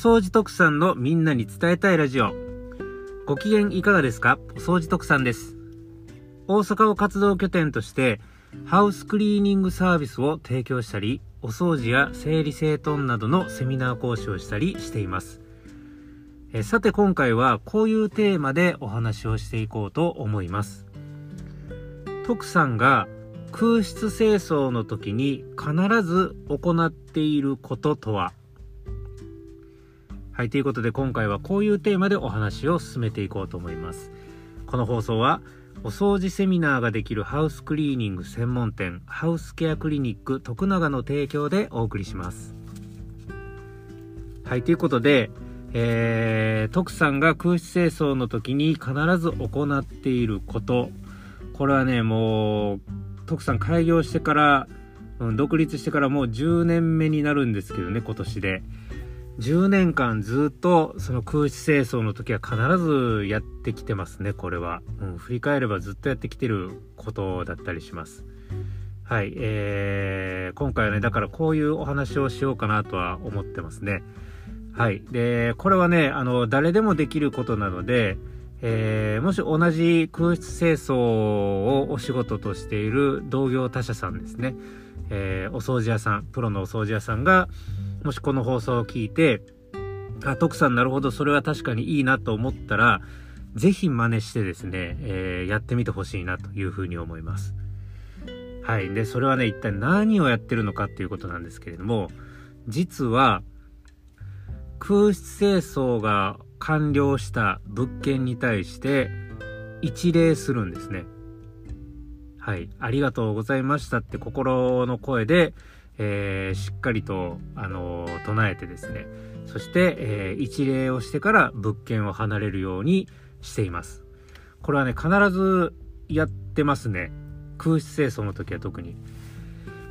掃除特産のみんなに伝えたいラジオ。ご機嫌いかがですか？お掃除特産です。大阪を活動拠点として、ハウスクリーニングサービスを提供したり、お掃除や整理整頓などのセミナー講師をしたりしています。えさて今回はこういうテーマでお話をしていこうと思います。徳さんが空室清掃の時に必ず行っていることとは？はい、ということで今回はこういうテーマでお話を進めていこうと思います。この放送はお掃除セミナーができるハウスクリーニング専門店ハウスケアクリニック徳永の提供でお送りします。はい、ということで、えー、徳さんが空室清掃の時に必ず行っていること。これはね、もう、徳さん開業してから、うん、独立してからもう10年目になるんですけどね、今年で。10年間ずっとその空室清掃の時は必ずやってきてますね、これは。うん、振り返ればずっとやってきてることだったりします。はい、えー、今回はね、だからこういうお話をしようかなとは思ってますね。はい。で、これはね、あの、誰でもできることなので、えー、もし同じ空室清掃をお仕事としている同業他社さんですね、えー、お掃除屋さん、プロのお掃除屋さんが、もしこの放送を聞いて、あ、徳さんなるほど、それは確かにいいなと思ったら、ぜひ真似してですね、えー、やってみてほしいなというふうに思います。はい。で、それはね、一体何をやってるのかっていうことなんですけれども、実は、空室清掃が完了した物件に対して一礼するんですね。はい。ありがとうございましたって心の声で、えー、しっかりと、あのー、唱えてですね、そして、えー、一礼をしてから物件を離れるようにしています。これはね、必ずやってますね。空室清掃の時は特に。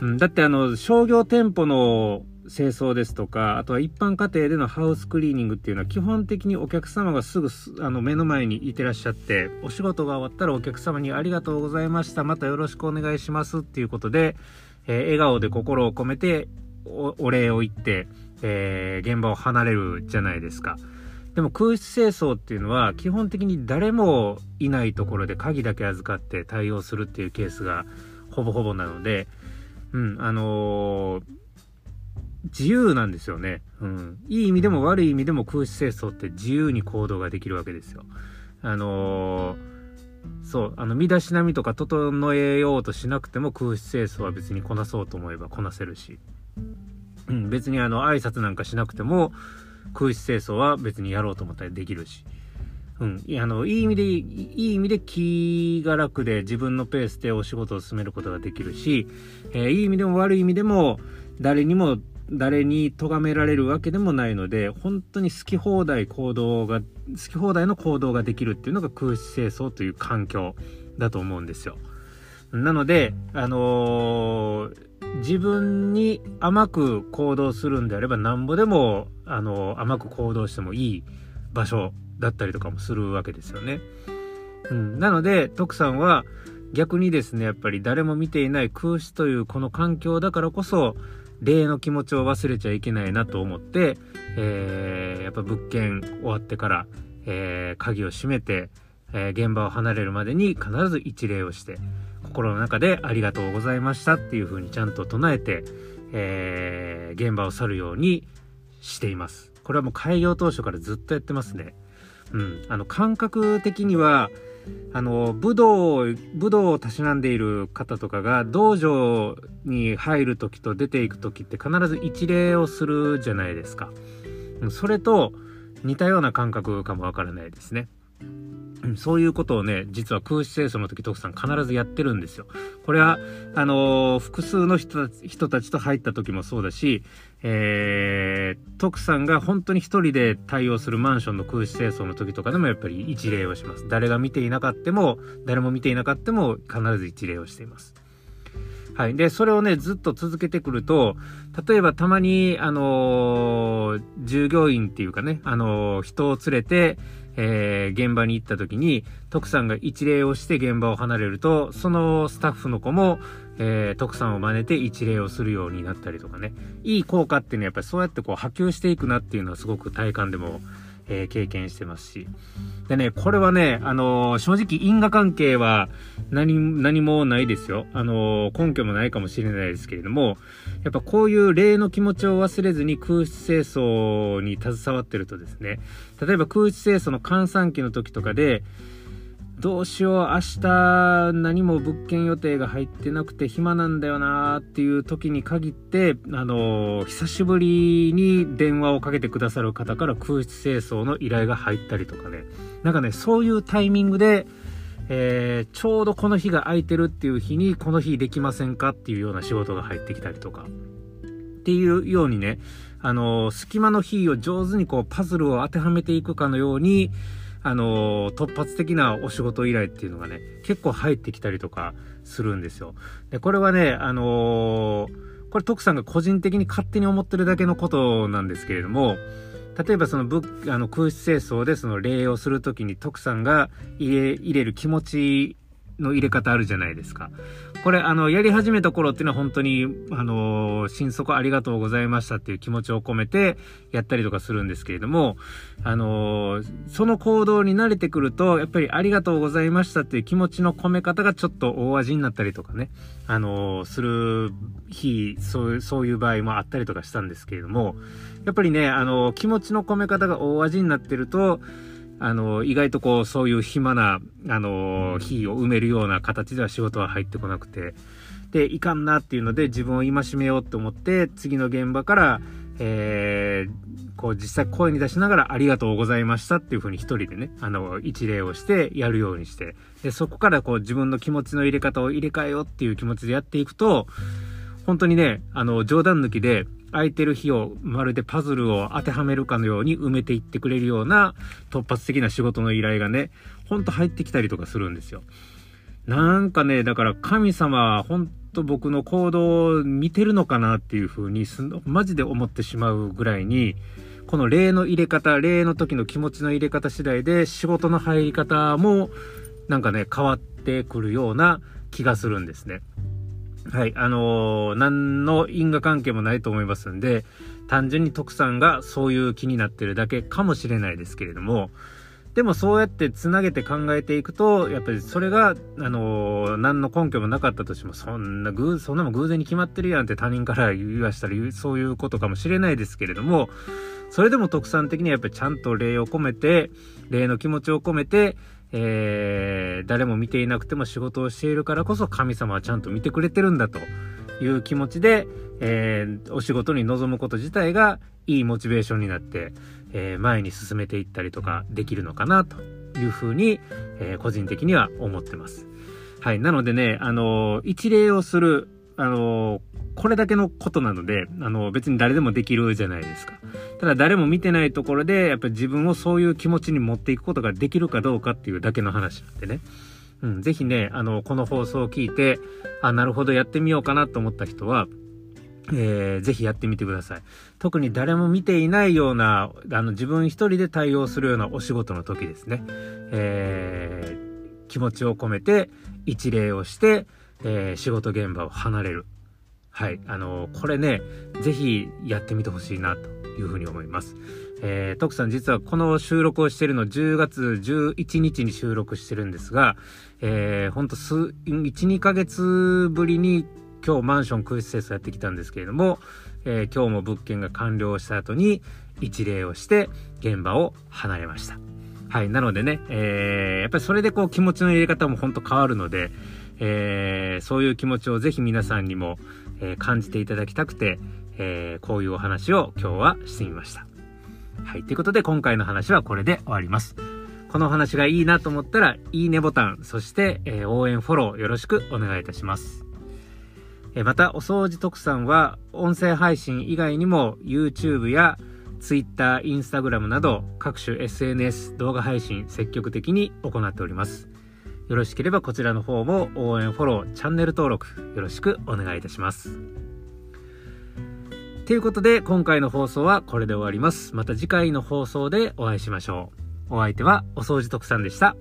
うん、だってあの、商業店舗の清掃ですとか、あとは一般家庭でのハウスクリーニングっていうのは基本的にお客様がすぐあの目の前にいてらっしゃって、お仕事が終わったらお客様にありがとうございました、またよろしくお願いしますっていうことで、えー、笑顔で心を込めてお礼を言って、えー、現場を離れるじゃないですか。でも空室清掃っていうのは基本的に誰もいないところで鍵だけ預かって対応するっていうケースがほぼほぼなので、うん、あのー、自由なんですよね。うん。いい意味でも悪い意味でも空室清掃って自由に行動ができるわけですよ。あのーそう、あの、身だしなみとか整えようとしなくても空室清掃は別にこなそうと思えばこなせるし、うん、別にあの、挨拶なんかしなくても空室清掃は別にやろうと思ったらできるし、うん、あの、いい意味で、いい意味で気が楽で自分のペースでお仕事を進めることができるし、えー、いい意味でも悪い意味でも誰にも誰に咎められるわけでもないので、本当に好き放題行動が、好き放題の行動ができるっていうのが空室清掃という環境だと思うんですよ。なので、あのー、自分に甘く行動するんであれば、なんぼでも、あのー、甘く行動してもいい場所だったりとかもするわけですよね。うん、なので、徳さんは逆にですね、やっぱり誰も見ていない空室というこの環境だからこそ、礼の気持ちを忘れちゃいけないなと思って、えー、やっぱ物件終わってから、えー、鍵を閉めて、えー、現場を離れるまでに必ず一礼をして、心の中でありがとうございましたっていう風にちゃんと唱えて、えー、現場を去るようにしています。これはもう開業当初からずっとやってますね。うん。あの、感覚的には、あの、武道、武道をたしなんでいる方とかが、道場に入る時と出ていく時って必ず一礼をするじゃないですか。それと似たような感覚かもわからないですね。そういうことをね、実は空室清掃の時、徳さん必ずやってるんですよ。これは、あの、複数の人たちと入った時もそうだし、えー、徳さんが本当に一人で対応するマンションの空室清掃の時とかでもやっぱり一礼をします。誰が見ていなかっても、誰も見ていなかっても必ず一礼をしています。はい。で、それをね、ずっと続けてくると、例えばたまに、あのー、従業員っていうかね、あのー、人を連れて、えー、現場に行った時に、徳さんが一礼をして現場を離れると、そのスタッフの子も、えー、徳さんを真似て一礼をするようになったりとかね、いい効果っていうのはやっぱりそうやってこう波及していくなっていうのはすごく体感でも、えー、経験してますし。でね、これはね、あのー、正直因果関係は何、何もないですよ。あのー、根拠もないかもしれないですけれども、やっぱこういう霊の気持ちを忘れずに空室清掃に携わってるとですね、例えば空室清掃の閑散期の時とかで、どうしよう、明日何も物件予定が入ってなくて暇なんだよなーっていう時に限って、あの、久しぶりに電話をかけてくださる方から空室清掃の依頼が入ったりとかね。なんかね、そういうタイミングで、えー、ちょうどこの日が空いてるっていう日に、この日できませんかっていうような仕事が入ってきたりとか。っていうようにね、あの、隙間の日を上手にこうパズルを当てはめていくかのように、あの突発的なお仕事依頼っていうのがね、結構入ってきたりとかするんですよ。で、これはね、あの、これ徳さんが個人的に勝手に思ってるだけのことなんですけれども、例えばそのぶあの空室清掃でその礼をする時に徳さんが入れ入れる気持ちの入れ方あるじゃないですか。これ、あの、やり始めた頃っていうのは本当に、あの、心底ありがとうございましたっていう気持ちを込めてやったりとかするんですけれども、あの、その行動に慣れてくると、やっぱりありがとうございましたっていう気持ちの込め方がちょっと大味になったりとかね、あの、する日、そういう、そういう場合もあったりとかしたんですけれども、やっぱりね、あの、気持ちの込め方が大味になってると、あの、意外とこう、そういう暇な、あの、日を埋めるような形では仕事は入ってこなくて、で、いかんなっていうので自分を戒めようと思って、次の現場から、えー、こう実際声に出しながらありがとうございましたっていう風に一人でね、あの、一礼をしてやるようにして、で、そこからこう自分の気持ちの入れ方を入れ替えようっていう気持ちでやっていくと、本当にね、あの、冗談抜きで、空いてる日をまるでパズルを当てはめるかのように埋めていってくれるような突発的な仕事の依頼がね、ほんと入ってきたりとかするんですよ。なんかね、だから神様は本当僕の行動を見てるのかなっていう風にマジで思ってしまうぐらいに、この例の入れ方、例の時の気持ちの入れ方次第で仕事の入り方もなんかね、変わってくるような気がするんですね。はい、あのー、何の因果関係もないと思いますんで、単純に徳さんがそういう気になってるだけかもしれないですけれども、でもそうやって繋げて考えていくと、やっぱりそれが、あのー、何の根拠もなかったとしても、そんな偶、そんなも偶然に決まってるやんって他人から言わしたら、そういうことかもしれないですけれども、それでも徳さん的にはやっぱりちゃんと礼を込めて、礼の気持ちを込めて、えー、誰も見ていなくても仕事をしているからこそ神様はちゃんと見てくれてるんだという気持ちで、えー、お仕事に臨むこと自体がいいモチベーションになって、えー、前に進めていったりとかできるのかなというふうに、え個人的には思ってます。はい。なのでね、あの一礼をする、あのこれだけのことなので、あの、別に誰でもできるじゃないですか。ただ誰も見てないところで、やっぱり自分をそういう気持ちに持っていくことができるかどうかっていうだけの話なんでね。うん、ぜひね、あの、この放送を聞いて、あ、なるほど、やってみようかなと思った人は、えー、ぜひやってみてください。特に誰も見ていないような、あの、自分一人で対応するようなお仕事の時ですね。えー、気持ちを込めて、一礼をして、えー、仕事現場を離れる。はい。あの、これね、ぜひやってみてほしいなというふうに思います。えー、徳さん実はこの収録をしてるの10月11日に収録してるんですが、えー、ほんと数、1、2ヶ月ぶりに今日マンション空室清掃やってきたんですけれども、えー、今日も物件が完了した後に一礼をして現場を離れました。はい。なのでね、えー、やっぱりそれでこう気持ちの入れ方もほんと変わるので、えー、そういう気持ちをぜひ皆さんにも、えー、感じていただきたくて、えー、こういうお話を今日はしてみました。はい。ということで今回の話はこれで終わります。この話がいいなと思ったら、いいねボタン、そして、えー、応援フォローよろしくお願いいたします。えー、また、お掃除特産は、音声配信以外にも YouTube や Twitter、Instagram など各種 SNS 動画配信積極的に行っております。よろしければこちらの方も応援フォローチャンネル登録よろしくお願いいたします。ということで今回の放送はこれで終わります。また次回の放送でお会いしましょう。お相手はお掃除特産でした。